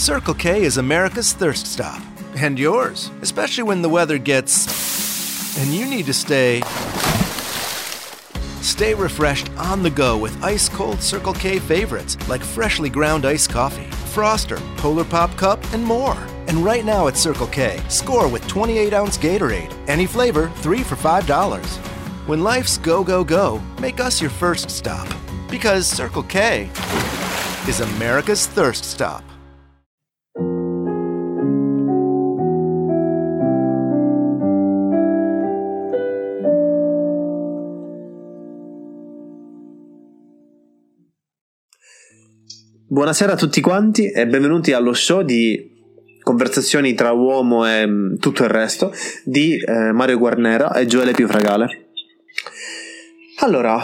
Circle K is America's thirst stop. And yours, especially when the weather gets. and you need to stay. Stay refreshed on the go with ice cold Circle K favorites like freshly ground iced coffee, Froster, Polar Pop Cup, and more. And right now at Circle K, score with 28 ounce Gatorade. Any flavor, three for $5. When life's go, go, go, make us your first stop. Because Circle K is America's thirst stop. Buonasera a tutti quanti e benvenuti allo show di conversazioni tra uomo e mm, tutto il resto di eh, Mario Guarnera e Gioele Piufragale. Allora,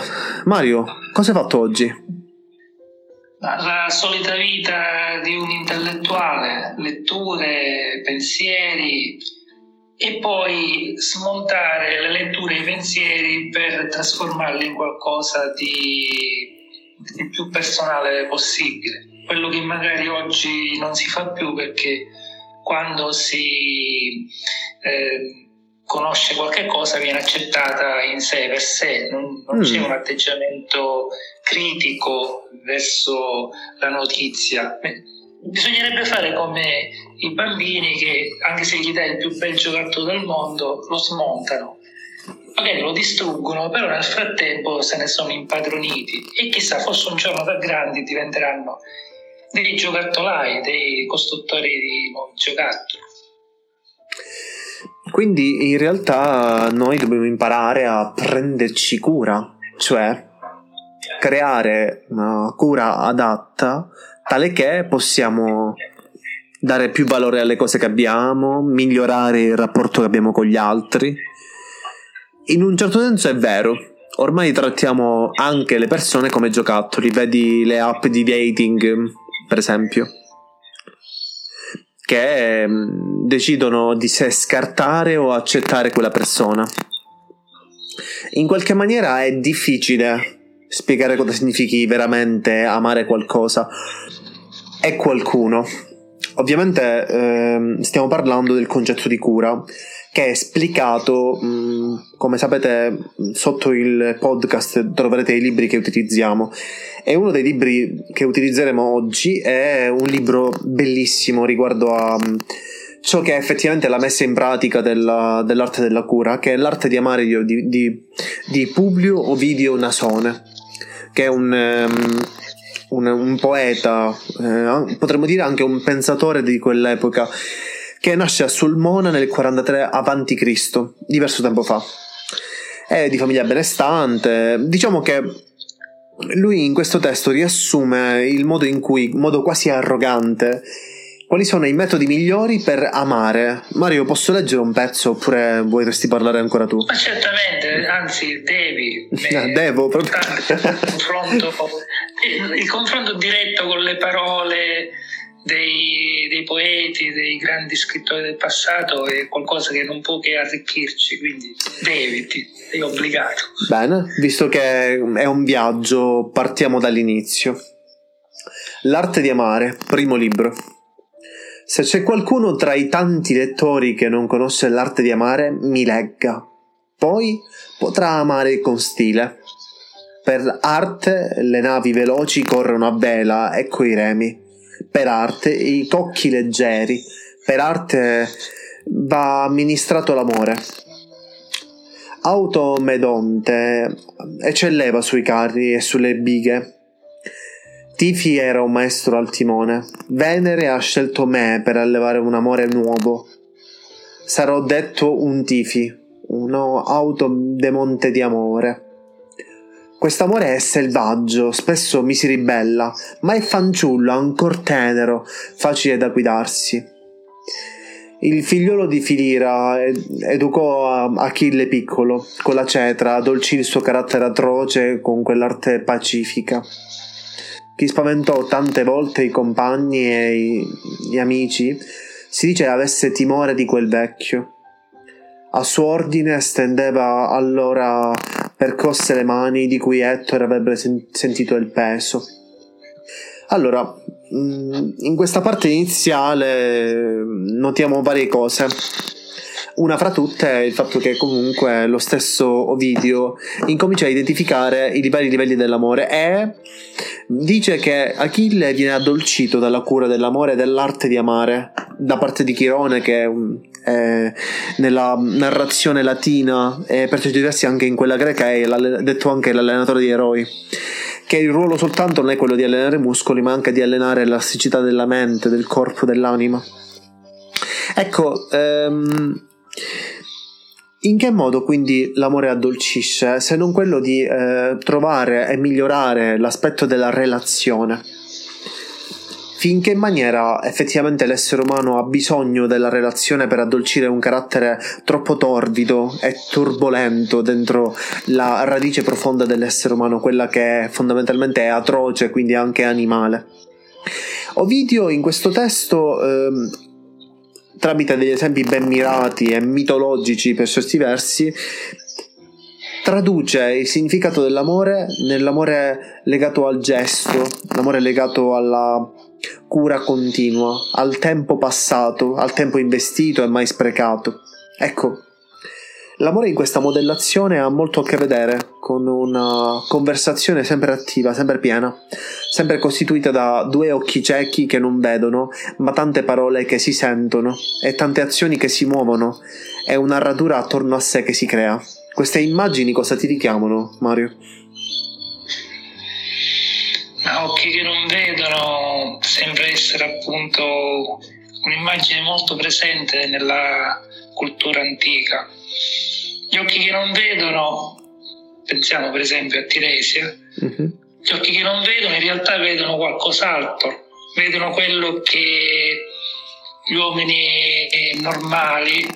Mario, cosa hai fatto oggi? La solita vita di un intellettuale, letture, pensieri e poi smontare le letture e i pensieri per trasformarli in qualcosa di il più personale possibile. Quello che magari oggi non si fa più perché quando si eh, conosce qualche cosa viene accettata in sé per sé, non, non mm. c'è un atteggiamento critico verso la notizia. Bisognerebbe fare come i bambini che anche se gli dai il più bel giocattolo del mondo lo smontano magari lo distruggono, però nel frattempo se ne sono impadroniti e chissà, forse un giorno da grandi diventeranno dei giocattolai, dei costruttori di nuovi giocattoli. Quindi in realtà noi dobbiamo imparare a prenderci cura, cioè creare una cura adatta tale che possiamo dare più valore alle cose che abbiamo, migliorare il rapporto che abbiamo con gli altri in un certo senso è vero. Ormai trattiamo anche le persone come giocattoli, vedi le app di dating, per esempio, che mm, decidono di se scartare o accettare quella persona. In qualche maniera è difficile spiegare cosa significhi veramente amare qualcosa e qualcuno. Ovviamente eh, stiamo parlando del concetto di cura che è esplicato, mm, come sapete, sotto il podcast troverete i libri che utilizziamo. E uno dei libri che utilizzeremo oggi è un libro bellissimo riguardo a mm, ciò che è effettivamente la messa in pratica della, dell'arte della cura, che è l'arte di amare di, di, di Publio Ovidio Nasone, che è un, um, un, un poeta, eh, potremmo dire anche un pensatore di quell'epoca che nasce a Sulmona nel 43 a.C., diverso tempo fa. È di famiglia benestante, diciamo che lui in questo testo riassume il modo in cui, in modo quasi arrogante, quali sono i metodi migliori per amare. Mario, posso leggere un pezzo oppure vorresti parlare ancora tu? Ma certamente, anzi, devi. Ah, devo proprio. Il confronto, il confronto diretto con le parole dei, dei, poeti, dei grandi scrittori del passato è qualcosa che non può che arricchirci, quindi devi, ti, sei obbligato. Bene, visto che è un viaggio, partiamo dall'inizio. L'arte di amare, primo libro. Se c'è qualcuno tra i tanti lettori che non conosce l'arte di amare, mi legga. Poi potrà amare con stile. Per arte le navi veloci corrono a vela e coi remi per arte i tocchi leggeri, per arte va amministrato l'amore. Automedonte eccelleva sui carri e sulle bighe. Tifi era un maestro al timone. Venere ha scelto me per allevare un amore nuovo. Sarò detto un Tifi, uno autodemonte di amore. Quest'amore è selvaggio, spesso mi si ribella, ma è fanciullo, ancor tenero, facile da guidarsi. Il figliolo di Filira educò Achille piccolo, con la cetra, dolcì il suo carattere atroce con quell'arte pacifica. Chi spaventò tante volte i compagni e gli amici, si dice avesse timore di quel vecchio. A suo ordine stendeva allora percosse le mani di cui Ettore avrebbe sen- sentito il peso. Allora, mm, in questa parte iniziale notiamo varie cose. Una fra tutte è il fatto che comunque lo stesso Ovidio incomincia a identificare i vari livelli dell'amore e dice che Achille viene addolcito dalla cura dell'amore e dell'arte di amare da parte di Chirone che eh, nella narrazione latina e per certi versi anche in quella greca è detto anche l'allenatore di eroi che il ruolo soltanto non è quello di allenare i muscoli ma anche di allenare l'elasticità della mente, del corpo, dell'anima. Ecco ehm, in che modo quindi l'amore addolcisce se non quello di eh, trovare e migliorare l'aspetto della relazione? In maniera effettivamente l'essere umano ha bisogno della relazione per addolcire un carattere troppo torbido e turbolento dentro la radice profonda dell'essere umano, quella che fondamentalmente è atroce, quindi anche animale. Ovidio in questo testo ehm, tramite degli esempi ben mirati e mitologici per certi versi, traduce il significato dell'amore nell'amore legato al gesto, l'amore legato alla cura continua, al tempo passato, al tempo investito e mai sprecato. Ecco, L'amore in questa modellazione ha molto a che vedere con una conversazione sempre attiva, sempre piena, sempre costituita da due occhi ciechi che non vedono, ma tante parole che si sentono e tante azioni che si muovono e una narratura attorno a sé che si crea. Queste immagini cosa ti richiamano, Mario? Ma occhi che non vedono sembra essere appunto un'immagine molto presente nella cultura antica gli occhi che non vedono, pensiamo per esempio a Tiresia, uh-huh. gli occhi che non vedono in realtà vedono qualcos'altro, vedono quello che gli uomini normali,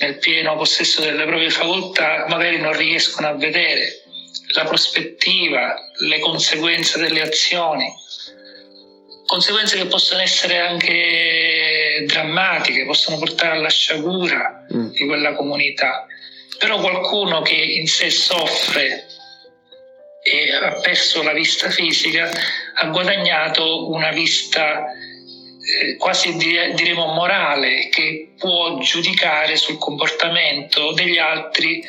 nel pieno possesso delle proprie facoltà, magari non riescono a vedere, la prospettiva, le conseguenze delle azioni, conseguenze che possono essere anche drammatiche, possono portare alla sciagura mm. di quella comunità però qualcuno che in sé soffre e ha perso la vista fisica ha guadagnato una vista eh, quasi diremo morale che può giudicare sul comportamento degli altri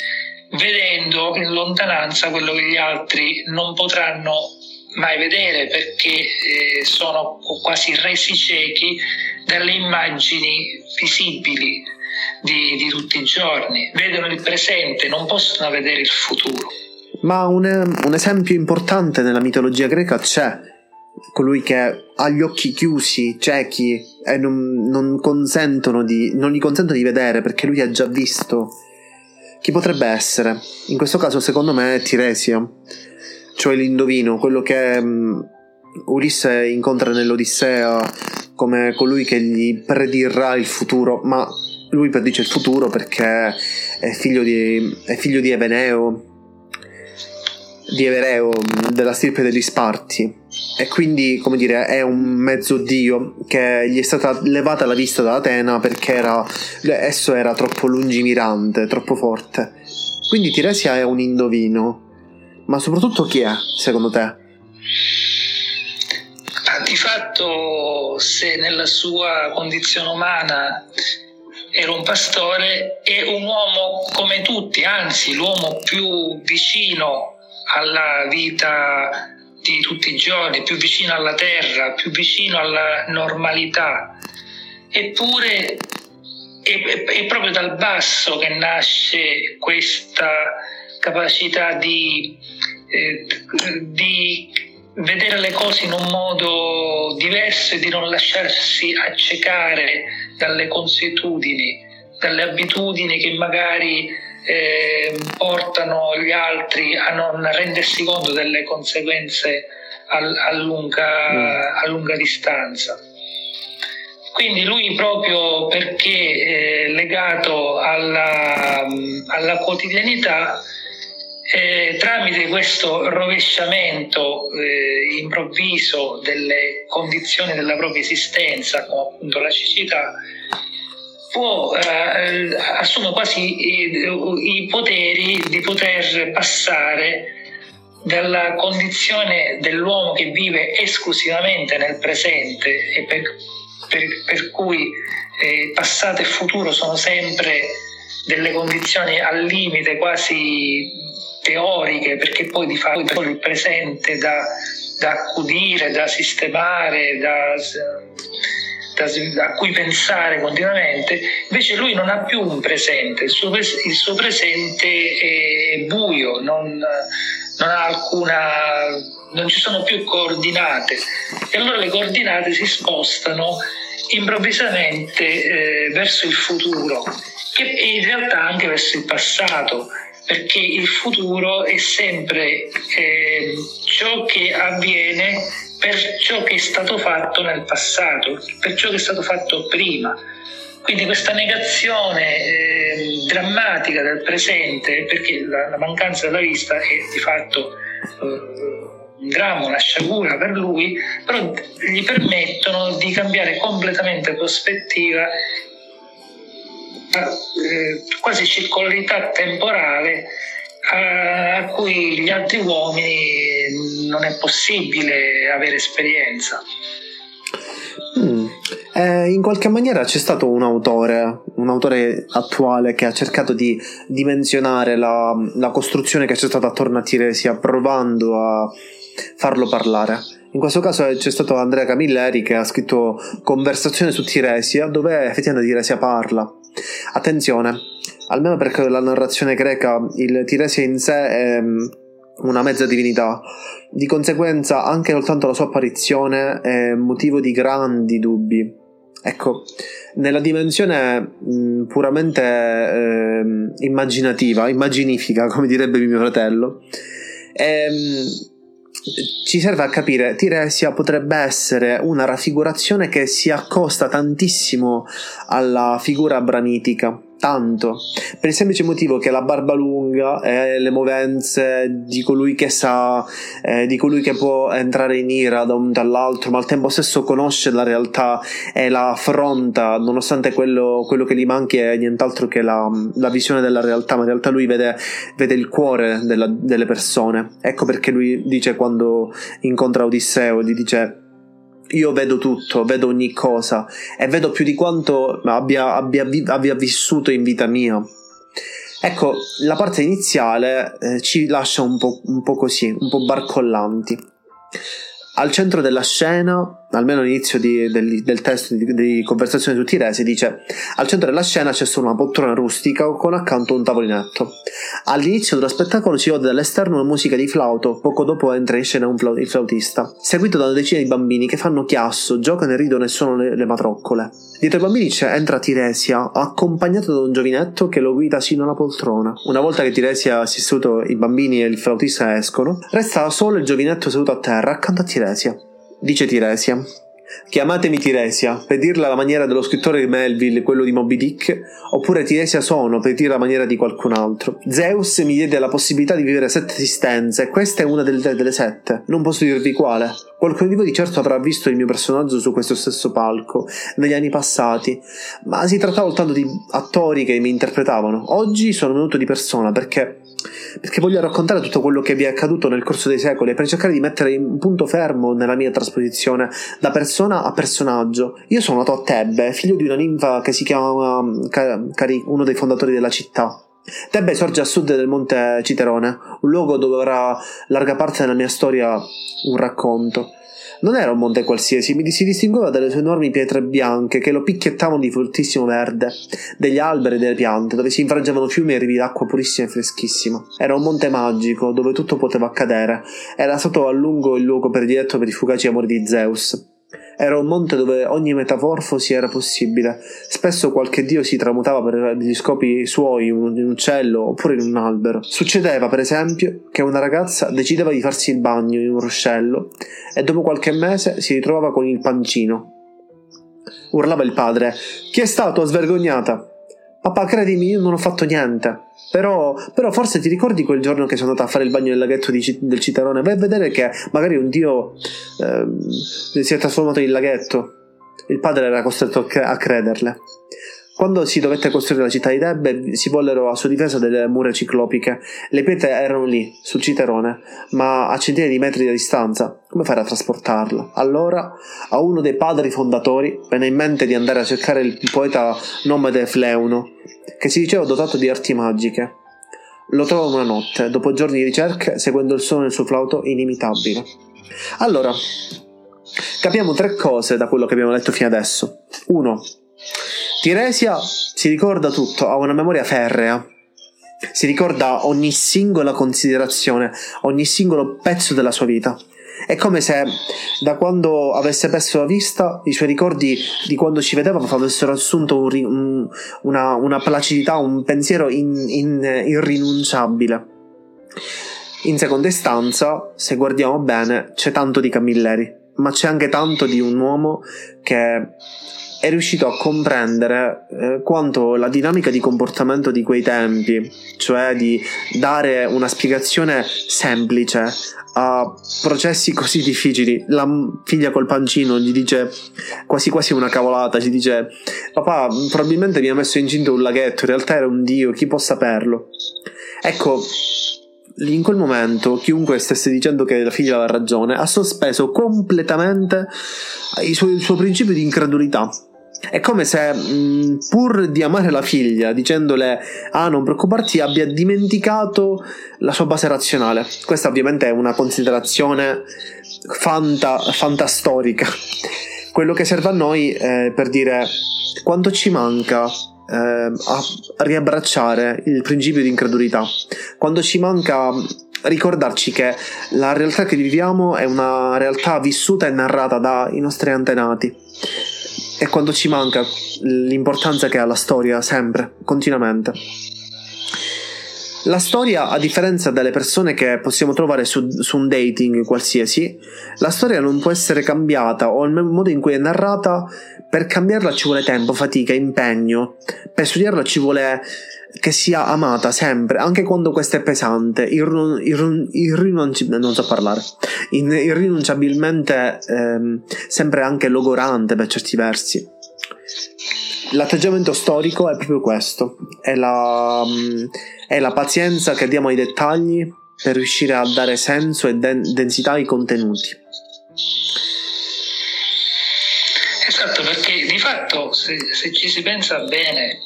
vedendo in lontananza quello che gli altri non potranno mai vedere perché eh, sono quasi resi ciechi dalle immagini visibili di, di tutti i giorni, vedono il presente, non possono vedere il futuro. Ma un, un esempio importante nella mitologia greca c'è, colui che ha gli occhi chiusi, ciechi e non, non, consentono di, non gli consentono di vedere perché lui ha già visto. Chi potrebbe essere? In questo caso, secondo me, è Tiresia, cioè l'indovino, quello che um, Ulisse incontra nell'Odissea come colui che gli predirà il futuro, ma lui predice il futuro perché è figlio di, è figlio di Eveneo, di Evereo, della stirpe degli Sparti. E quindi, come dire, è un mezzo dio che gli è stata levata la vista da Atena perché era, esso era troppo lungimirante, troppo forte. Quindi Tiresia è un indovino. Ma soprattutto chi è, secondo te? Di fatto, se nella sua condizione umana era un pastore e un uomo come tutti, anzi l'uomo più vicino alla vita di tutti i giorni, più vicino alla terra, più vicino alla normalità. Eppure è, è proprio dal basso che nasce questa capacità di, eh, di vedere le cose in un modo diverso e di non lasciarsi accecare dalle consuetudini, dalle abitudini che magari eh, portano gli altri a non rendersi conto delle conseguenze a, a, lunga, mm. a lunga, distanza. Quindi lui proprio perché è legato alla, alla quotidianità, eh, tramite questo rovesciamento eh, improvviso delle condizioni della propria esistenza, come appunto la cecità, può, eh, assume quasi i, i, poteri di poter passare dalla condizione dell'uomo che vive esclusivamente nel presente e per, per, per cui eh, passato e futuro sono sempre delle condizioni al limite quasi teoriche perché poi di fatto il presente da, da accudire, da sistemare, da, da, a cui pensare continuamente, invece lui non ha più un presente, il suo, il suo presente è buio, non, non ha alcuna non ci sono più coordinate. E allora le coordinate si spostano improvvisamente eh, verso il futuro e in realtà anche verso il passato perché il futuro è sempre eh, ciò che avviene per ciò che è stato fatto nel passato, per ciò che è stato fatto prima. Quindi questa negazione eh, drammatica del presente, perché la, la, mancanza della vista è di fatto eh, un dramma, una sciagura per lui, però gli permettono di cambiare completamente prospettiva, eh, quasi circolarità temporale a cui gli altri uomini non è possibile avere esperienza. Mm. Eh, in qualche maniera c'è stato un autore, un autore attuale che ha cercato di dimensionare la, la costruzione che c'è stata attorno a Tiresia, provando a farlo parlare. In questo caso c'è stato Andrea Camilleri che ha scritto Conversazione su Tiresia, dove effettivamente Tiresia parla. Attenzione, almeno perché la narrazione greca, il Tiresia in sé è mm, una mezza divinità. Di conseguenza, anche soltanto la sua apparizione è motivo di grandi dubbi. Ecco, nella dimensione mh, mm, puramente eh, immaginativa, immaginifica, come direbbe mio fratello, ehm, ci serve a capire Tiresia potrebbe essere una raffigurazione che si accosta tantissimo alla figura branitica tanto per il semplice motivo che la barba lunga e le movenze di colui che sa eh, di colui che può entrare in ira da un dall'altro ma al tempo stesso conosce la realtà e la affronta nonostante quello, quello che gli manchi è nient'altro che la, la, visione della realtà ma in realtà lui vede, vede il cuore della, delle persone. Ecco perché lui dice quando incontra Odisseo gli dice io vedo tutto, vedo ogni cosa e vedo più di quanto abbia, abbia, abbia vissuto in vita mia. Ecco, la parte iniziale eh, ci lascia un po', un po' così, un po' barcollanti. Al centro della scena, almeno all'inizio di, del, del, testo di, di Conversazione su Tiresi, dice al centro della scena c'è solo una poltrona rustica con accanto un tavolinetto. All'inizio dello spettacolo si ode dall'esterno una musica di flauto, poco dopo entra in scena un flaut- il flautista, seguito da una decina di bambini che fanno chiasso, giocano e ridono e suonano le, le matroccole. Dietro i bambini entra Tiresia, accompagnato da un giovinetto che lo guida sino alla poltrona. Una volta che Tiresia si è seduto, i bambini e il flautista escono, resta solo il giovinetto seduto a terra accanto a Tiresia. Dice Tiresia. Chiamatemi Tiresia, per dirla alla maniera dello scrittore Melville, quello di Moby Dick, oppure Tiresia sono, per dirla alla maniera di qualcun altro. Zeus mi diede la possibilità di vivere sette esistenze, e questa è una delle, delle sette. Non posso dirvi quale. Qualcuno di voi di certo avrà visto il mio personaggio su questo stesso palco, negli anni passati, ma si trattava soltanto di attori che mi interpretavano. Oggi sono venuto di persona perché perché voglio raccontare tutto quello che vi è accaduto nel corso dei secoli per cercare di mettere un punto fermo nella mia trasposizione da persona a personaggio. Io sono nato a Tebbe, figlio di una ninfa che si chiama Cari, uno dei fondatori della città. Tebbe sorge a sud del monte Citerone, un luogo dove avrà larga parte della mia storia un racconto. Non era un monte qualsiasi, mi si distingueva dalle sue enormi pietre bianche che lo picchiettavano di fortissimo verde, degli alberi e delle piante, dove si infrangevano fiumi e rivi d'acqua purissima e freschissima. Era un monte magico, dove tutto poteva accadere. Era stato a lungo il luogo prediletto per i fugaci amori di Zeus. Era un monte dove ogni metamorfosi era possibile. Spesso qualche dio si tramutava per gli scopi suoi in un uccello oppure in un albero. Succedeva, per esempio, che una ragazza decideva di farsi il bagno in un ruscello e dopo qualche mese si ritrovava con il pancino. Urlava il padre: Chi è stato? Svergognata! Papà, credimi, io non ho fatto niente. Però, però, forse ti ricordi quel giorno che sono andato a fare il bagno nel laghetto di, del Citarone? Vai a vedere che magari un dio eh, si è trasformato in laghetto. Il padre era costretto a crederle. Quando si dovette costruire la città di Tebbe, si vollero a sua difesa delle mura ciclopiche. Le pietre erano lì, sul citerone, ma a centinaia di metri di distanza. Come fare a trasportarla? Allora, a uno dei padri fondatori venne in mente di andare a cercare il poeta nomade Fleuno, che si diceva dotato di arti magiche. Lo trova una notte, dopo giorni di ricerche, seguendo il suono del suo flauto inimitabile. Allora, capiamo tre cose da quello che abbiamo letto fino adesso. Uno, Ciresia si ricorda tutto, ha una memoria ferrea. Si ricorda ogni singola considerazione, ogni singolo pezzo della sua vita. È come se da quando avesse perso la vista, i suoi ricordi di quando ci vedeva avessero assunto un, un, una, una, placidità, un pensiero in, in, irrinunciabile. In seconda istanza, se guardiamo bene, c'è tanto di Camilleri ma c'è anche tanto di un uomo che è riuscito a comprendere eh, quanto la dinamica di comportamento di quei tempi, cioè di dare una spiegazione semplice a processi così difficili. La figlia col pancino gli dice quasi quasi una cavolata, gli dice papà probabilmente mi ha messo incinta un laghetto, in realtà era un dio, chi può saperlo? Ecco, in quel momento chiunque stesse dicendo che la figlia aveva ragione ha sospeso completamente il suo, il suo principio di incredulità è come se, mh, pur di amare la figlia, dicendole ah non preoccuparti, abbia dimenticato la sua base razionale. Questa ovviamente è una considerazione fanta, fantastorica. Quello che serve a noi è per dire quanto ci manca eh, a riabbracciare il principio di incredulità, quando ci manca ricordarci che la realtà che viviamo è una realtà vissuta e narrata dai nostri antenati e quando ci manca l'importanza che ha la storia sempre, continuamente. La storia, a differenza delle persone che possiamo trovare su, su, un dating qualsiasi, la storia non può essere cambiata o il modo in cui è narrata, per cambiarla ci vuole tempo, fatica, impegno. Per studiarla ci vuole che sia amata sempre, anche quando questa è pesante, irru- irru- irrinunciabilmente, non so parlare, in- irrinunciabilmente ehm, sempre anche logorante per certi versi. L'atteggiamento storico è proprio questo, è la, mm, è la pazienza che diamo ai dettagli per riuscire a dare senso e den- densità ai contenuti. Esatto, perché di fatto se, se ci si pensa bene,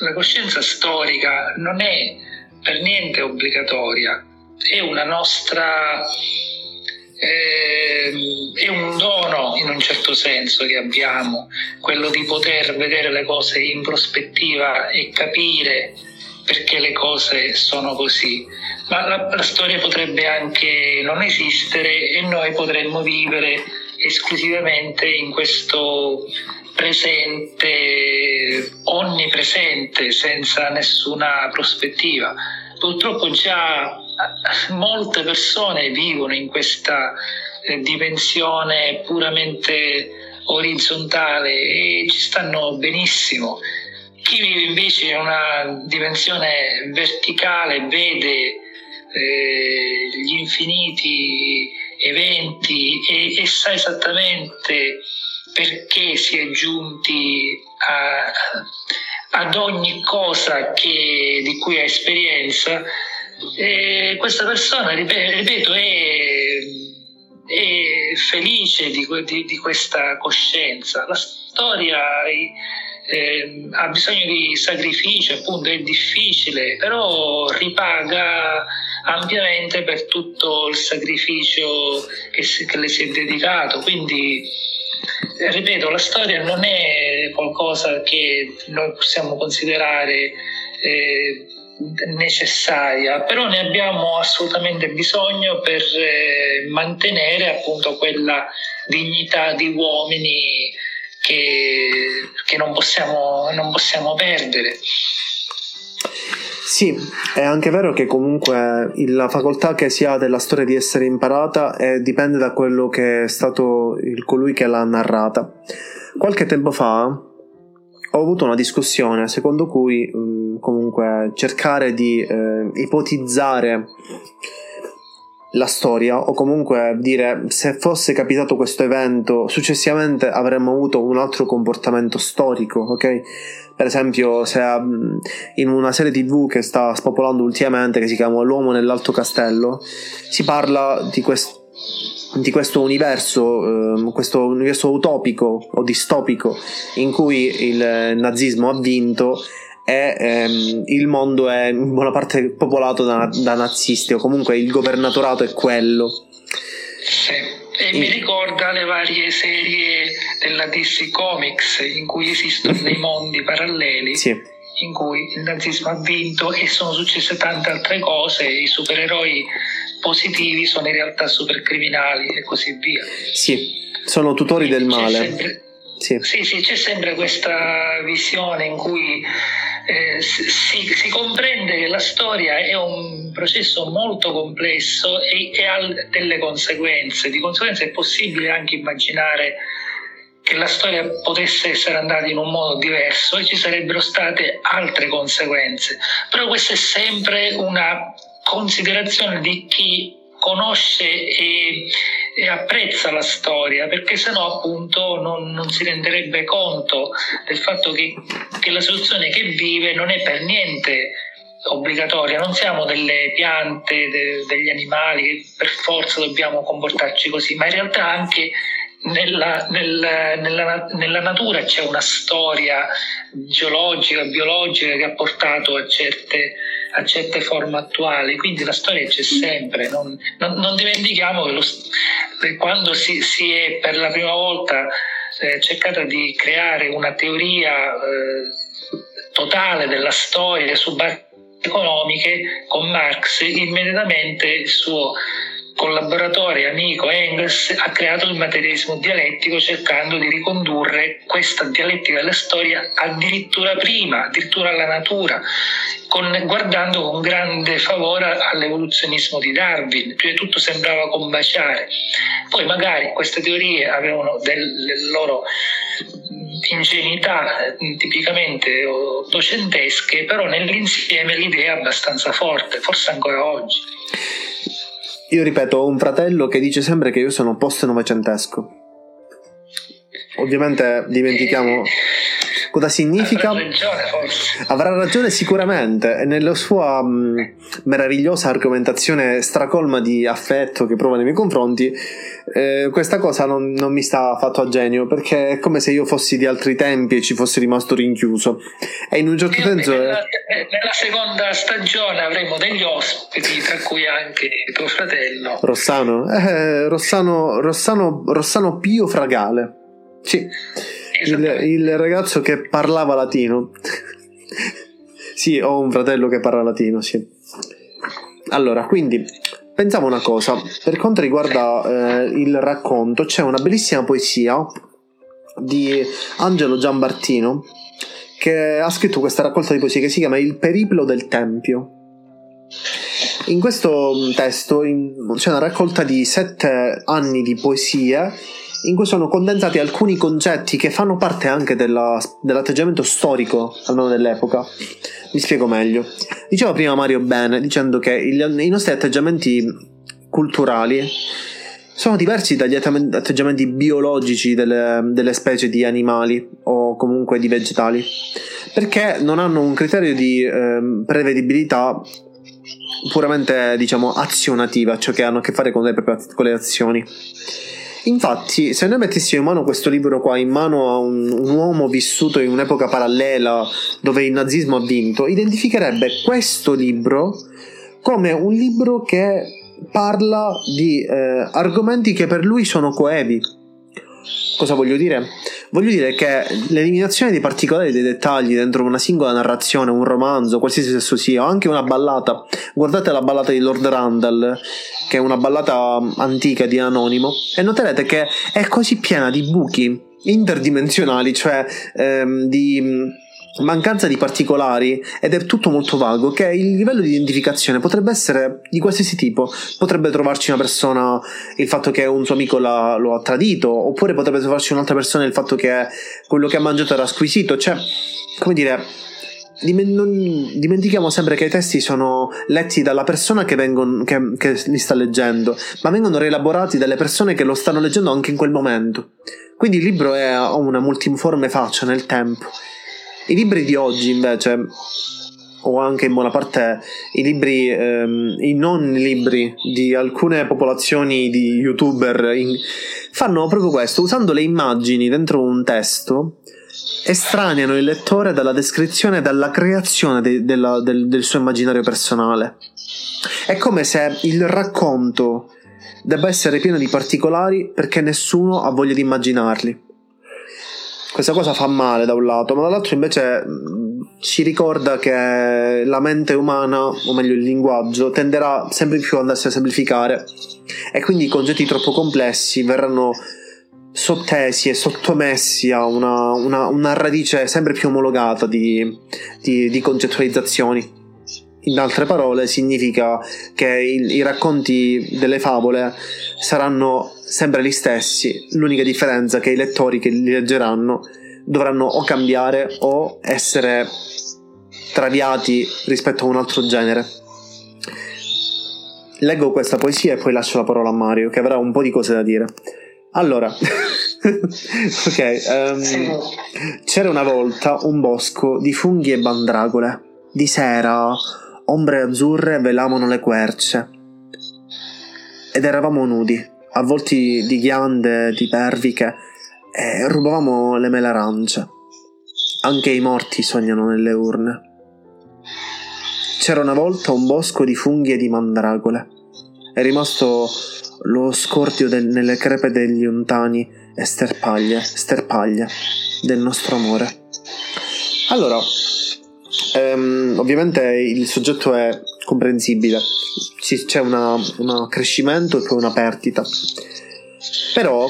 la coscienza storica non è per niente obbligatoria, è una nostra eh, è un dono in un certo senso che abbiamo, quello di poter vedere le cose in prospettiva e capire perché le cose sono così. Ma la, la storia potrebbe anche non esistere e noi potremmo vivere esclusivamente in questo presente, onnipresente, senza nessuna prospettiva. Purtroppo già molte persone vivono in questa eh, dimensione puramente orizzontale e ci stanno benissimo. Chi vive invece in una dimensione verticale vede eh, gli infiniti eventi e, e sa esattamente perché si è giunti a, ad ogni cosa che, di cui ha esperienza, e questa persona, ripeto, è, è felice di, di, di, questa coscienza. La storia eh, ha bisogno di sacrificio, appunto è difficile, però ripaga ampiamente per tutto il sacrificio che, si, che le si è dedicato. Quindi eh, ripeto, la storia non è qualcosa che noi possiamo considerare eh, necessaria, però ne abbiamo assolutamente bisogno per eh, mantenere appunto quella dignità di uomini che, che non, possiamo, non possiamo perdere. Sì, è anche vero che comunque la facoltà che si ha della storia di essere imparata eh, dipende da quello che è stato il colui che l'ha narrata. Qualche tempo fa ho avuto una discussione secondo cui mh, mm, comunque cercare di eh, ipotizzare la storia o comunque dire se fosse capitato questo evento successivamente avremmo avuto un altro comportamento storico, ok? Per esempio, se mm, in una serie tv che sta spopolando ultimamente, che si chiama L'uomo nell'alto castello, si parla di questo di questo universo, eh, questo universo utopico o distopico in cui il nazismo ha vinto e ehm, il mondo è in buona parte popolato da, da, nazisti o comunque il governatorato è quello. Sì. E mi ricorda le varie serie della DC Comics in cui esistono dei mondi paralleli. Sì in cui il nazismo ha vinto e sono successe tante altre cose, i supereroi positivi sono in realtà supercriminali e così via. Sì, sono tutori del male. Sempre, sì. sì. sì, c'è sempre questa visione in cui eh, si, si, comprende che la storia è un processo molto complesso e, e ha delle conseguenze. Di conseguenza è possibile anche immaginare che la storia potesse essere andata in un modo diverso e ci sarebbero state altre conseguenze. Però questa è sempre una considerazione di chi conosce e, e, apprezza la storia, perché sennò appunto non, non si renderebbe conto del fatto che, che la soluzione che vive non è per niente obbligatoria, non siamo delle piante, de, degli animali che per forza dobbiamo comportarci così, ma in realtà anche nella, nella, nella, nella, natura c'è una storia geologica, biologica che ha portato a certe, a certe forme attuali, quindi la storia c'è sempre. Non, non, non dimentichiamo che lo, quando si, si, è per la prima volta eh, cercato di creare una teoria eh, totale della storia su basi economiche con Marx, immediatamente il suo collaboratore amico Engels ha creato il materialismo dialettico cercando di ricondurre questa dialettica della storia addirittura prima, addirittura alla natura, con, guardando con grande favore all'evoluzionismo di Darwin, prima di tutto sembrava combaciare. Poi magari queste teorie avevano delle loro ingenuità tipicamente ottocentesche, però nell'insieme l'idea è abbastanza forte, forse ancora oggi. Io ripeto, ho un fratello che dice sempre che io sono post-novecentesco. Ovviamente dimentichiamo cosa significa. Avrà ragione, forse. Avrà ragione sicuramente. Nella sua mh, meravigliosa argomentazione stracolma di affetto che prova nei miei confronti, eh, questa cosa non, non, mi sta affatto a genio perché è come se io fossi di altri tempi e ci fossi rimasto rinchiuso. E in un certo io senso. Nella, nella seconda stagione avremo degli ospiti, tra cui anche tuo fratello. Rossano? Eh, Rossano, Rossano, Rossano Pio Fragale. Sì, il, il ragazzo che parlava latino. sì, ho un fratello che parla latino, sì. Allora, quindi pensavo una cosa, per quanto riguarda eh, il racconto, c'è una bellissima poesia di Angelo Giambartino che ha scritto questa raccolta di poesie che si chiama Il periplo del Tempio. In questo testo c'è una raccolta di sette anni di poesie in cui sono condensati alcuni concetti che fanno parte anche della, dell'atteggiamento storico, almeno dell'epoca. Mi spiego meglio. Diceva prima Mario bene, dicendo che il, i nostri atteggiamenti culturali sono diversi dagli atteggiamenti biologici delle, delle, specie di animali o comunque di vegetali, perché non hanno un criterio di eh, prevedibilità puramente diciamo azionativa, ciò che hanno a che fare con le, con le azioni. Infatti, se noi mettessimo in mano questo libro qua, in mano a un, un, uomo vissuto in un'epoca parallela dove il nazismo ha vinto, identificherebbe questo libro come un libro che parla di eh, argomenti che per lui sono coevi. Cosa voglio dire? Voglio dire che l'eliminazione dei particolari dei dettagli dentro una singola narrazione, un romanzo, qualsiasi esso sia, o anche una ballata. Guardate la ballata di Lord Randall, che è una ballata antica di Anonimo, e noterete che è così piena di buchi interdimensionali, cioè ehm, di mancanza di particolari ed è tutto molto vago che il livello di identificazione potrebbe essere di qualsiasi tipo potrebbe trovarci una persona il fatto che un suo amico la, lo ha tradito oppure potrebbe trovarci un'altra persona il fatto che quello che ha mangiato era squisito cioè come dire dimentichiamo sempre che i testi sono letti dalla persona che, vengono, che, che, li sta leggendo, ma vengono rielaborati dalle persone che lo stanno leggendo anche in quel momento. Quindi il libro ha una multiforme faccia nel tempo. I libri di oggi, invece, o anche in buona parte i libri, ehm, i non libri di alcune popolazioni di youtuber, in, fanno proprio questo, usando le immagini dentro un testo estraneano il lettore dalla descrizione e dalla creazione de, de la, del, del suo immaginario personale. È come se il racconto debba essere pieno di particolari perché nessuno ha voglia di immaginarli. Questa cosa fa male da un lato, ma dall'altro invece ci ricorda che la mente umana, o meglio il linguaggio, tenderà sempre più ad andarsi a semplificare e quindi i concetti troppo complessi verranno sottesi e sottomessi a una, una, una radice sempre più omologata di, di, di, concettualizzazioni. In altre parole, significa che i, i racconti delle favole saranno sempre gli stessi, l'unica differenza è che i lettori che li leggeranno dovranno o cambiare o essere traviati rispetto a un altro genere. Leggo questa poesia e poi lascio la parola a Mario, che avrà un po' di cose da dire. Allora, ok, um, c'era una volta un bosco di funghi e bandragole. Di sera, ombre azzurre velavano le querce. Ed eravamo nudi, avvolti di ghiande, di perviche, e rubavamo le mele arance. Anche i morti sognano nelle urne. C'era una volta un bosco di funghi e di mandragole. È rimasto lo scordio del, nelle crepe degli untani e sterpaglie, sterpaglie del nostro amore. Allora, ehm, ovviamente il soggetto è comprensibile, c'è un crescimento e poi una perdita. Però,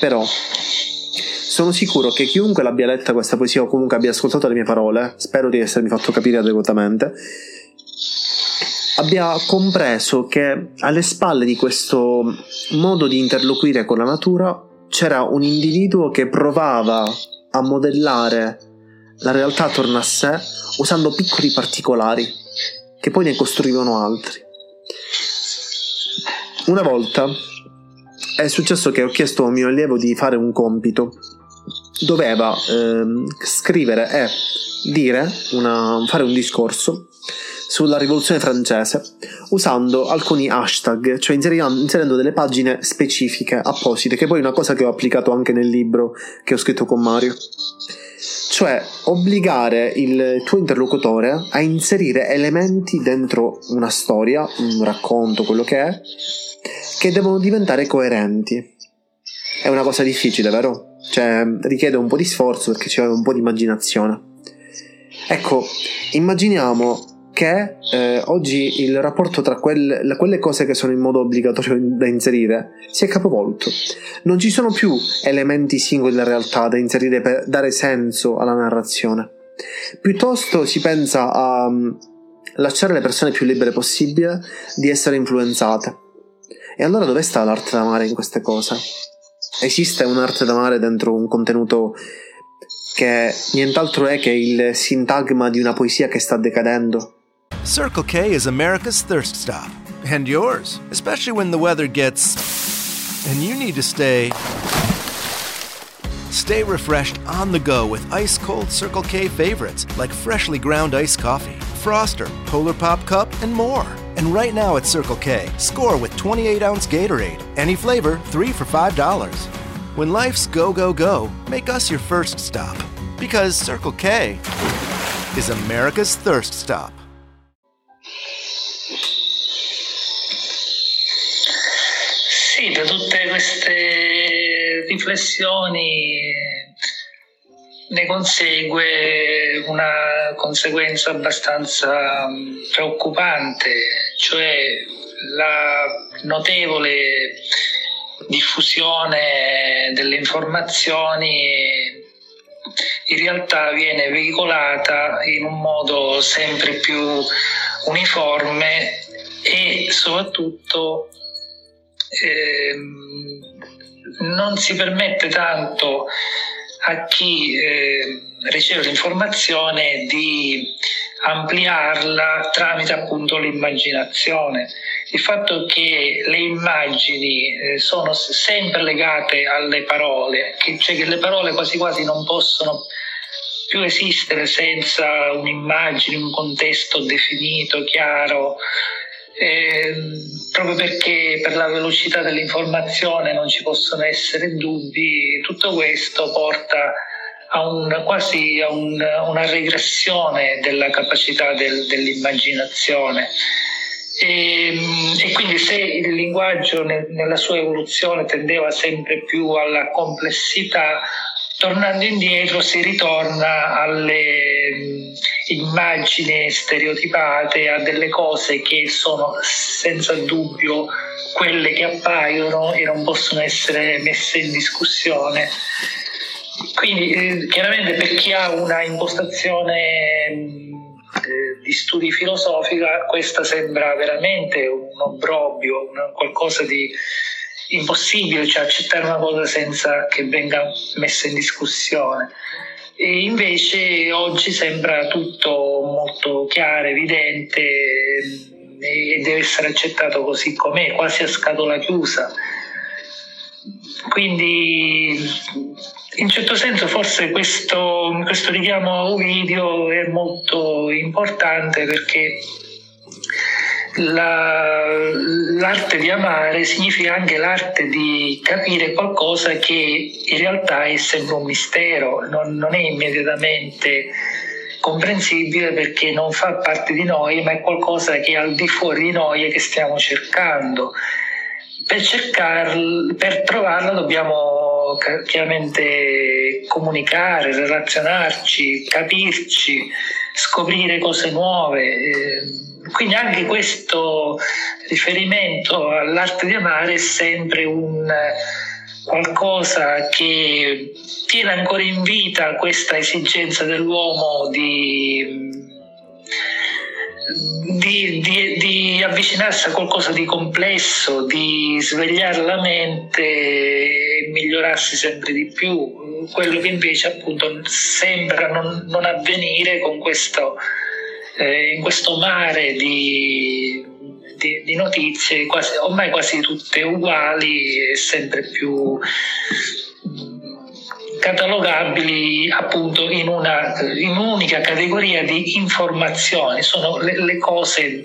però, sono sicuro che chiunque l'abbia letta questa poesia o comunque abbia ascoltato le mie parole, spero di essermi fatto capire adeguatamente, abbia compreso che alle spalle di questo modo di interloquire con la natura c'era un individuo che provava a modellare la realtà attorno a sé usando piccoli particolari che poi ne costruivano altri. Una volta è successo che ho chiesto a mio allievo di fare un compito. Doveva eh, scrivere e dire una, fare un discorso sulla rivoluzione francese usando alcuni hashtag, cioè inserendo delle pagine specifiche, apposite, che poi è una cosa che ho applicato anche nel libro che ho scritto con Mario. Cioè obbligare il tuo interlocutore a inserire elementi dentro una storia, un racconto, quello che è, che devono diventare coerenti. È una cosa difficile, vero? Cioè richiede un po' di sforzo perché ci vuole un po' di immaginazione. Ecco, immaginiamo che eh, oggi il rapporto tra quel, quelle cose che sono in modo obbligatorio da inserire si è capovolto. Non ci sono più elementi singoli della realtà da inserire per dare senso alla narrazione. Piuttosto si pensa a um, lasciare le persone più libere possibile di essere influenzate. E allora dove sta l'arte d'amare in queste cose? Esiste un'arte d'amare dentro un contenuto che nient'altro è che il sintagma di una poesia che sta decadendo? Circle K is America's thirst stop. And yours, especially when the weather gets. and you need to stay. Stay refreshed on the go with ice cold Circle K favorites like freshly ground iced coffee, Froster, Polar Pop Cup, and more. And right now at Circle K, score with 28 ounce Gatorade. Any flavor, three for $5. When life's go, go, go, make us your first stop. Because Circle K is America's thirst stop. Queste riflessioni ne consegue una conseguenza abbastanza mm, preoccupante, cioè la notevole diffusione delle informazioni in realtà viene veicolata in un modo sempre più uniforme e soprattutto ehm, non si permette tanto a chi eh, riceve l'informazione di ampliarla tramite appunto l'immaginazione. Il fatto che le immagini eh, sono sempre legate alle parole, che, cioè che le parole quasi quasi non possono più esistere senza un'immagine, un contesto definito, chiaro, eh, proprio perché per la velocità dell'informazione non ci possono essere dubbi, tutto questo porta a un, quasi a un, una regressione della capacità del, dell'immaginazione. E, e, quindi se il linguaggio nella sua evoluzione tendeva sempre più alla complessità, tornando indietro si ritorna alle immagini stereotipate, a delle cose che sono senza dubbio quelle che appaiono e non possono essere messe in discussione. Quindi eh, chiaramente per chi ha una impostazione eh, di studi filosofica questa sembra veramente un obbrobio, una, qualcosa di impossibile, cioè accettare una cosa senza che venga messa in discussione. E invece oggi sembra tutto molto chiaro, evidente e deve essere accettato così com'è, quasi a scatola chiusa. Quindi in certo senso forse questo, questo richiamo a Ovidio è molto importante perché la, l'arte di amare significa anche l'arte di capire qualcosa che in realtà è sempre un mistero, non, non è immediatamente comprensibile perché non fa parte di noi, ma è qualcosa che è al di fuori di noi e che stiamo cercando. Per, cercarlo, per trovarlo dobbiamo chiaramente comunicare, relazionarci, capirci, scoprire cose nuove. Eh, quindi anche questo riferimento all'arte di amare è sempre un qualcosa che tiene ancora in vita questa esigenza dell'uomo di, di, di, di, avvicinarsi a qualcosa di complesso, di svegliare la mente e migliorarsi sempre di più, quello che invece appunto sembra non, non avvenire con questo eh, in questo mare di, di, di notizie, quasi, ormai quasi tutte uguali e sempre più catalogabili appunto in, una, in un'unica categoria di informazioni, sono le, le, cose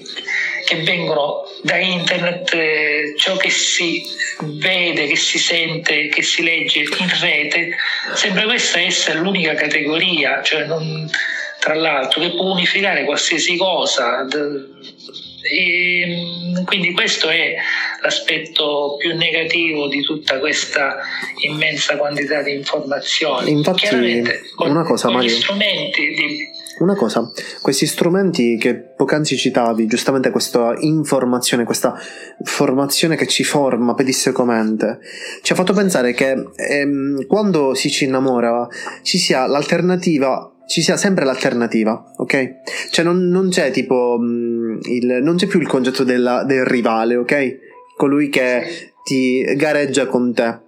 che vengono da internet, eh, ciò che si vede, che si sente, che si legge in rete, sembra questa essere l'unica categoria, cioè non, tra l'altro, che può unificare qualsiasi cosa. E quindi questo è l'aspetto più negativo di tutta questa immensa quantità di informazioni. Infatti, con, una cosa, con Mario, gli strumenti di... Una cosa, questi strumenti che poc'anzi citavi, giustamente questa informazione, questa formazione che ci forma pedissequamente, ci ha fatto pensare che ehm, quando si ci innamora ci sia l'alternativa ci sia sempre l'alternativa, ok? Cioè non, non c'è tipo mh, mm, il, non c'è più il concetto della, del rivale, ok? Colui che ti gareggia con te.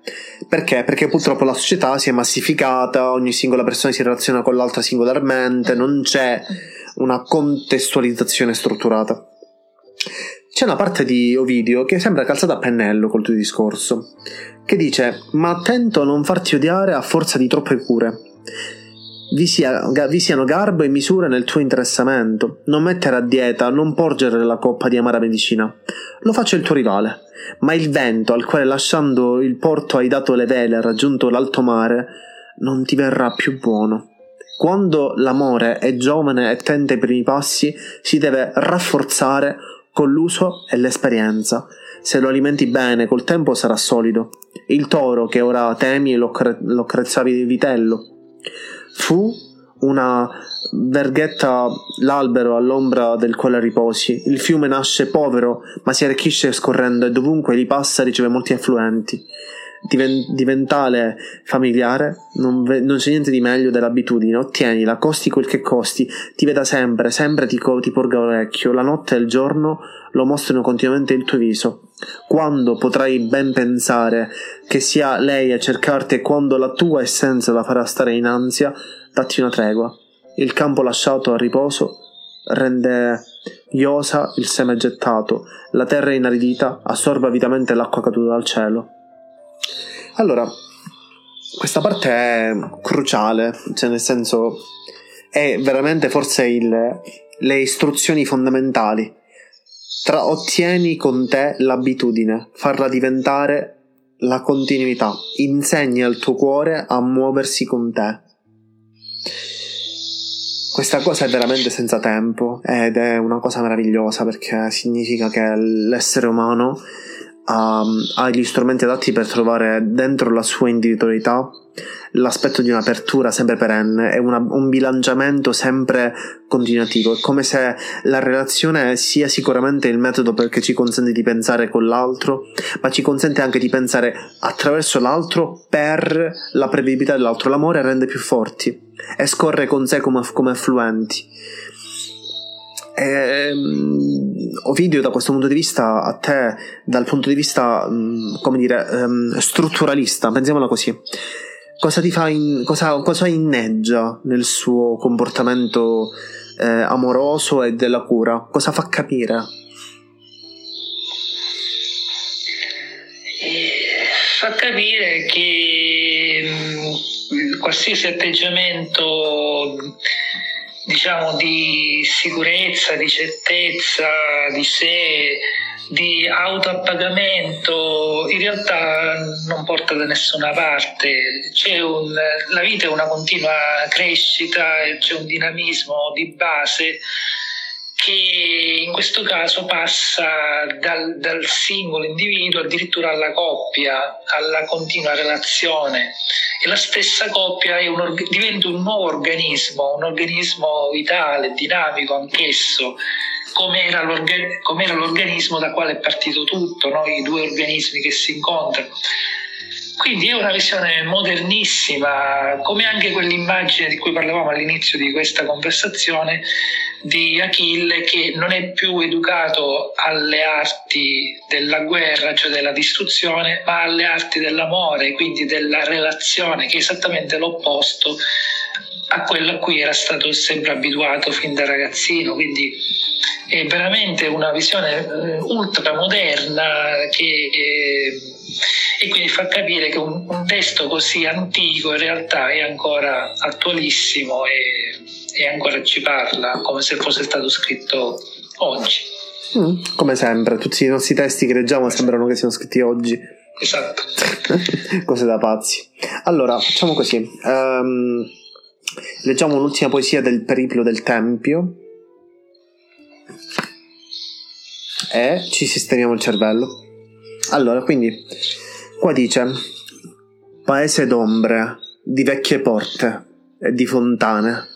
Perché? Perché purtroppo la società si è massificata, ogni singola persona si relaziona con l'altra singolarmente, non c'è una contestualizzazione strutturata. C'è una parte di Ovidio che sembra calzata a pennello col tuo discorso, che dice: Ma attento a non farti odiare a forza di troppe cure vi, sia, vi, siano garbo e misura nel tuo interessamento. Non mettere a dieta, non porgere la coppa di amara medicina. Lo faccia il tuo rivale. Ma il vento, al quale lasciando il porto hai dato le vele, raggiunto l'alto mare, non ti verrà più buono. Quando l'amore è giovane e tenta i primi passi, si deve rafforzare con l'uso e l'esperienza. Se lo alimenti bene, col tempo sarà solido. Il toro che ora temi lo, cre- lo crezzavi vitello Fu una verghetta l'albero all'ombra del quale riposi. Il fiume nasce povero, ma si arricchisce scorrendo e dovunque li passa riceve molti affluenti. Diven- diventale familiare, non, ve- non, c'è niente di meglio dell'abitudine. Ottienila, costi quel che costi, ti veda sempre, sempre ti, co- ti porga orecchio. La notte e il giorno lo mostrano continuamente il tuo viso quando potrai ben pensare che sia lei a cercarti e quando la tua essenza la farà stare in ansia, datti una tregua. Il campo lasciato a riposo rende iosa il seme gettato, la terra inaridita assorba avidamente l'acqua caduta dal cielo. Allora, questa parte è cruciale, cioè nel senso è veramente forse il, le istruzioni fondamentali. Tra, ottieni con te l'abitudine, farla diventare la continuità, insegni al tuo cuore a muoversi con te. Questa cosa è veramente senza tempo ed è una cosa meravigliosa perché significa che l'essere umano ha, ha gli strumenti adatti per trovare dentro la sua individualità l'aspetto di un'apertura sempre perenne e una, un bilanciamento sempre continuativo. È come se la relazione sia sicuramente il metodo perché ci consente di pensare con l'altro, ma ci consente anche di pensare attraverso l'altro per la prevedibilità dell'altro. L'amore rende più forti e scorre con sé come, come affluenti. Ehm, Ovidio da questo punto di vista a te dal punto di vista mm, come dire um, strutturalista pensiamola così cosa ti fa in, cosa, cosa inneggia nel suo comportamento eh, amoroso e della cura? Cosa fa capire? Fa capire che mm, qualsiasi atteggiamento diciamo, di sicurezza, di certezza di sé, di autoappagamento, in realtà non porta da nessuna parte. Un, la vita è una continua crescita, c'è un dinamismo di base che in questo caso passa dal, dal, singolo individuo addirittura alla coppia, alla continua relazione e la stessa coppia un, diventa un nuovo organismo, un organismo vitale, dinamico anch'esso, come era, l'organismo da quale è partito tutto, no? i due organismi che si incontrano. Quindi è una visione modernissima, come anche quell'immagine di cui parlavamo all'inizio di questa conversazione di Achille che non è più educato alle arti della guerra, cioè della distruzione, ma alle arti dell'amore, quindi della relazione, che è esattamente l'opposto a quello a cui era stato sempre abituato fin da ragazzino. Quindi è veramente una visione eh, ultra moderna che, eh, e quindi fa capire che un, un, testo così antico in realtà è ancora attualissimo e, e, ancora ci parla come se fosse stato scritto oggi. Mm, come sempre, tutti i nostri testi che leggiamo sembrano che siano scritti oggi. Esatto. Cose da pazzi. Allora, facciamo così. Um, leggiamo l'ultima poesia del Periplo del Tempio e ci sistemiamo il cervello. Allora, quindi qua dice paese d'ombre, di vecchie porte e di fontane,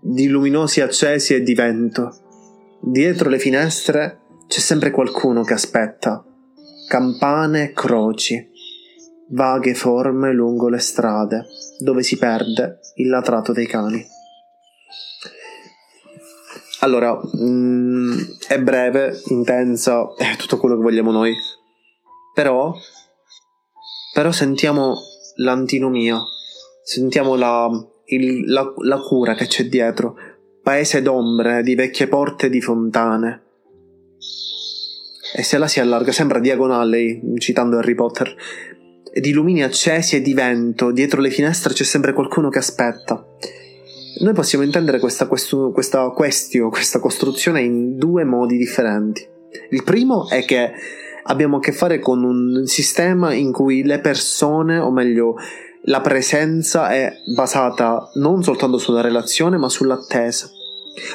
di luminosi accesi e di vento. Dietro le finestre c'è sempre qualcuno che aspetta, campane e croci, vaghe forme lungo le strade, dove si perde il latrato dei cani. Allora, mm, è breve, intensa, è tutto quello che vogliamo noi. Però, però sentiamo l'antinomia, sentiamo la, il, la, la cura che c'è dietro. Paese d'ombre, di vecchie porte di fontane. E se la si allarga, sembra diagonale, citando Harry Potter. Di lumini accesi e di vento, dietro le finestre c'è sempre qualcuno che aspetta. Noi possiamo intendere questa, questo, questa questio, questa costruzione in due modi differenti. Il primo è che abbiamo a che fare con un sistema in cui le persone, o meglio, la presenza è basata non soltanto sulla relazione, ma sull'attesa.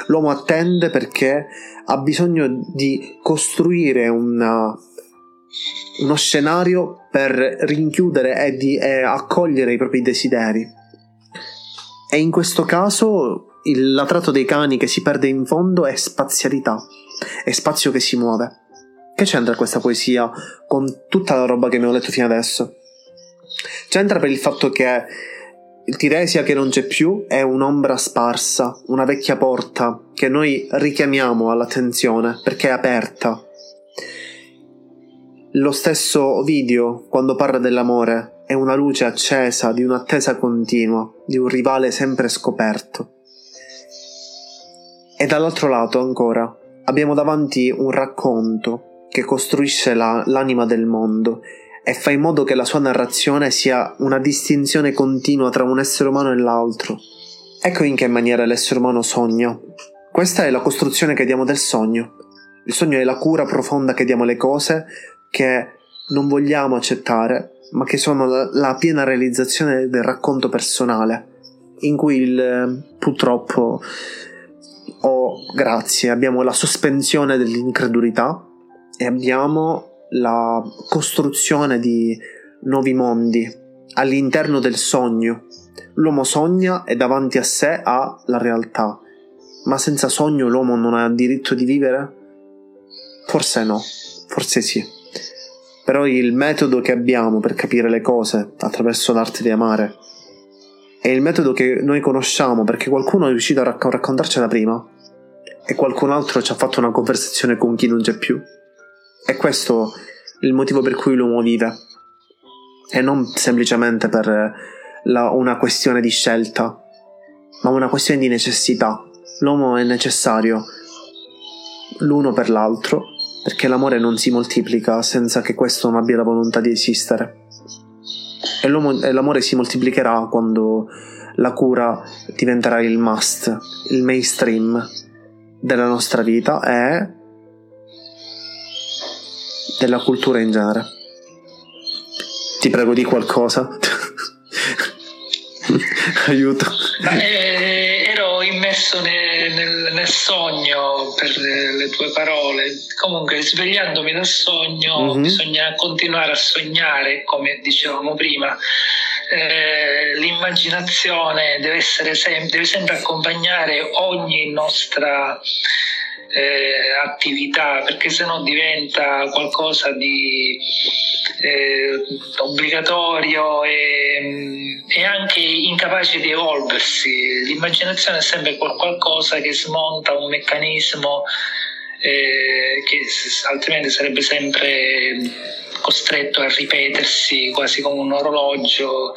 L'uomo attende perché ha bisogno di costruire una, uno scenario per rinchiudere e, di, e accogliere i propri desideri. E in questo caso il latrato dei cani che si perde in fondo è spazialità, è spazio che si muove. Che c'entra questa poesia con tutta la roba che abbiamo letto fino adesso? C'entra per il fatto che Tiresia che non c'è più è un'ombra sparsa, una vecchia porta che noi richiamiamo all'attenzione perché è aperta. Lo stesso video, quando parla dell'amore, è una luce accesa di un'attesa continua, di un rivale sempre scoperto. E dall'altro lato ancora abbiamo davanti un racconto che costruisce la, l'anima del mondo e fa in modo che la sua narrazione sia una distinzione continua tra un essere umano e l'altro. Ecco in che maniera l'essere umano sogna. Questa è la costruzione che diamo del sogno. Il sogno è la cura profonda che diamo alle cose che non vogliamo accettare, ma che sono la, la piena realizzazione del racconto personale, in cui il, purtroppo o oh, grazie abbiamo la sospensione dell'incredulità e abbiamo la costruzione di nuovi mondi all'interno del sogno. L'uomo sogna e davanti a sé ha la realtà, ma senza sogno l'uomo non ha diritto di vivere? Forse no, forse sì. Però il metodo che abbiamo per capire le cose attraverso l'arte di amare è il metodo che noi conosciamo perché qualcuno è riuscito a racc- raccontarcela prima e qualcun altro ci ha fatto una conversazione con chi non c'è più. E questo è il motivo per cui l'uomo vive. E non semplicemente per la, una questione di scelta, ma una questione di necessità. L'uomo è necessario l'uno per l'altro, perché l'amore non si moltiplica senza che questo non abbia la volontà di esistere. E, e l'amore si moltiplicherà quando la cura diventerà il must, il mainstream della nostra vita e della cultura in genere. Ti prego di qualcosa. Aiuto. Eh, immerso nel, nel, nel, sogno per le tue parole. Comunque, svegliandomi dal sogno, mm-hmm. bisogna continuare a sognare, come dicevamo prima. Eh, l'immaginazione deve, essere sem- deve sempre accompagnare ogni nostra eh, attività perché sennò diventa qualcosa di eh, obbligatorio e, e, anche incapace di evolversi. L'immaginazione è sempre qualcosa che smonta un meccanismo eh, che altrimenti sarebbe sempre costretto a ripetersi quasi come un orologio,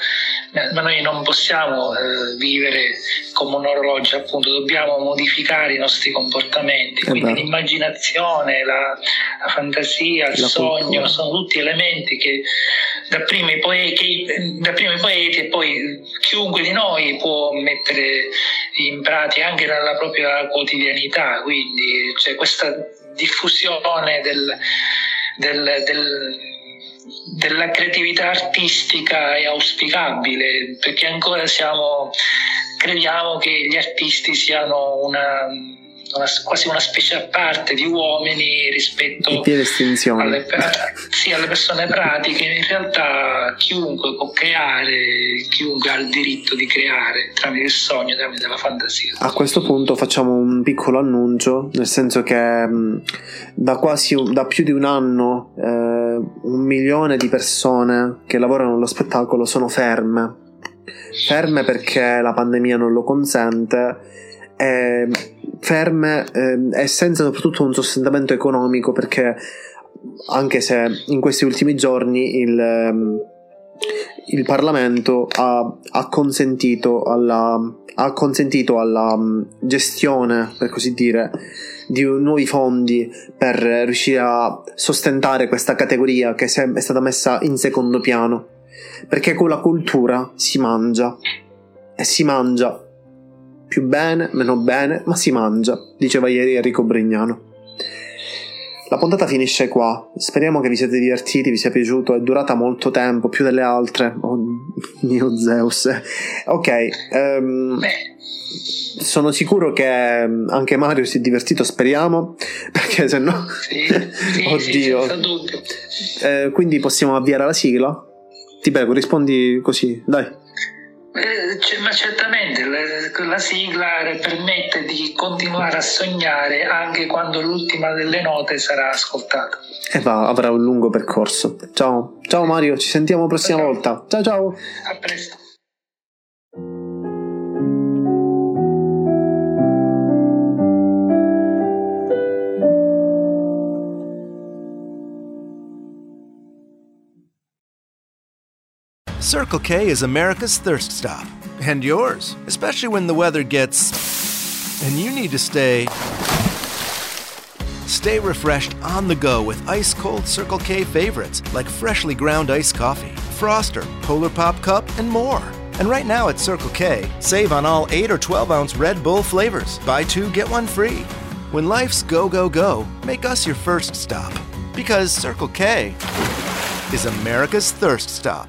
ma noi non possiamo eh, vivere come un orologio, appunto, dobbiamo modificare i nostri comportamenti, quindi eh l'immaginazione, la, la, fantasia, il la sogno cultura. sono tutti elementi che da prima, i poeti, poeti e poi chiunque di noi può mettere in pratica anche nella propria quotidianità, quindi c'è questa diffusione del, del, del della creatività artistica è auspicabile perché ancora siamo, crediamo che gli artisti siano una, una, quasi una specie a parte di uomini rispetto alle, sì, alle, persone pratiche. In realtà chiunque può creare, chiunque ha il diritto di creare tramite il sogno, tramite la fantasia. A questo punto facciamo un piccolo annuncio, nel senso che da quasi da più di un anno eh, un milione di persone che lavorano nello spettacolo sono ferme. Ferme perché la pandemia non lo consente e ferme eh, e senza soprattutto un sostentamento economico perché anche se in questi ultimi giorni il, ehm, il Parlamento ha, ha, consentito alla, ha consentito alla mm, gestione, per così dire, di nuovi fondi per riuscire a sostentare questa categoria che è stata messa in secondo piano. Perché con la cultura si mangia e si mangia più bene, meno bene, ma si mangia, diceva ieri Enrico Brignano. La puntata finisce qua. Speriamo che vi siate divertiti, vi sia piaciuto. È durata molto tempo, più delle altre. Oh mio Zeus. Ok. Um, sono sicuro che anche Mario si è divertito, speriamo. Perché se no. Sì, sì, Oddio. Sì, eh, quindi possiamo avviare la sigla? Ti prego, rispondi così, dai. Eh, ma certamente la, la, sigla permette di continuare a sognare anche quando l'ultima delle note sarà ascoltata. E va, avrà un lungo percorso. Ciao, ciao Mario, ci sentiamo la prossima ciao. volta. Ciao ciao. A presto. Circle K is America's thirst stop. And yours, especially when the weather gets. and you need to stay. Stay refreshed on the go with ice cold Circle K favorites like freshly ground iced coffee, Froster, Polar Pop Cup, and more. And right now at Circle K, save on all 8 or 12 ounce Red Bull flavors. Buy two, get one free. When life's go, go, go, make us your first stop. Because Circle K is America's thirst stop.